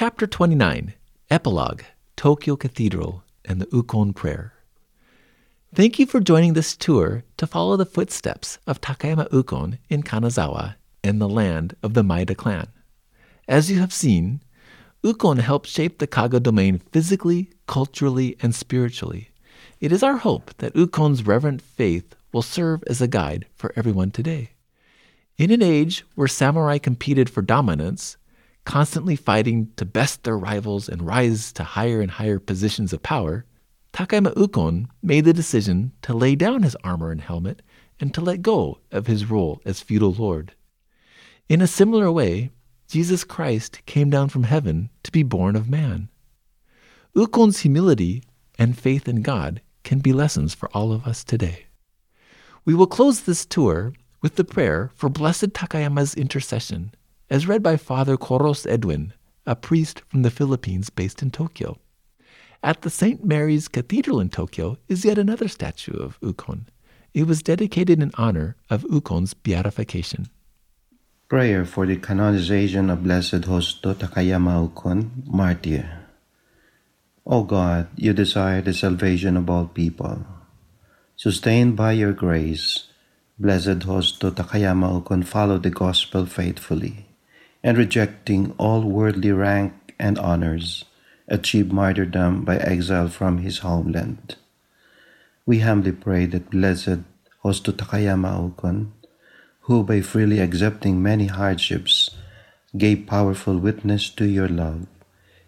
Chapter 29 Epilogue Tokyo Cathedral and the Ukon Prayer. Thank you for joining this tour to follow the footsteps of Takayama Ukon in Kanazawa and the land of the Maeda clan. As you have seen, Ukon helped shape the Kaga domain physically, culturally, and spiritually. It is our hope that Ukon's reverent faith will serve as a guide for everyone today. In an age where samurai competed for dominance, constantly fighting to best their rivals and rise to higher and higher positions of power, Takayama Ukon made the decision to lay down his armor and helmet and to let go of his role as feudal lord. In a similar way, Jesus Christ came down from heaven to be born of man. Ukon's humility and faith in God can be lessons for all of us today. We will close this tour with the prayer for Blessed Takayama's intercession, as read by Father Coros Edwin, a priest from the Philippines based in Tokyo. At the St. Mary's Cathedral in Tokyo is yet another statue of Ukon. It was dedicated in honor of Ukon's beatification. Prayer for the canonization of Blessed Justo Takayama Ukon, martyr. O God, you desire the salvation of all people. Sustained by your grace, Blessed Justo Takayama Ukon followed the gospel faithfully, and rejecting all worldly rank and honors, achieved martyrdom by exile from his homeland. We humbly pray that Blessed Justo Takayama Ukon, who by freely accepting many hardships gave powerful witness to your love,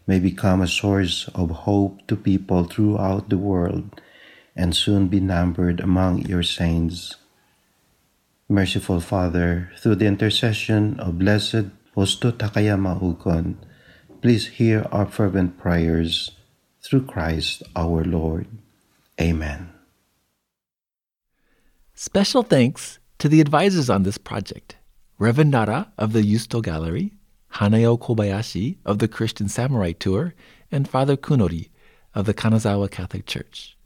may become a source of hope to people throughout the world and soon be numbered among your saints. Merciful Father, through the intercession of Blessed Justo Takayama Ukon, Please hear our fervent prayers through Christ our Lord. Amen. Special thanks to the advisors on this project Reverend Nara of the Yusto Gallery, Hanao Kobayashi of the Christian Samurai Tour, and Father Kunori of the Kanazawa Catholic Church.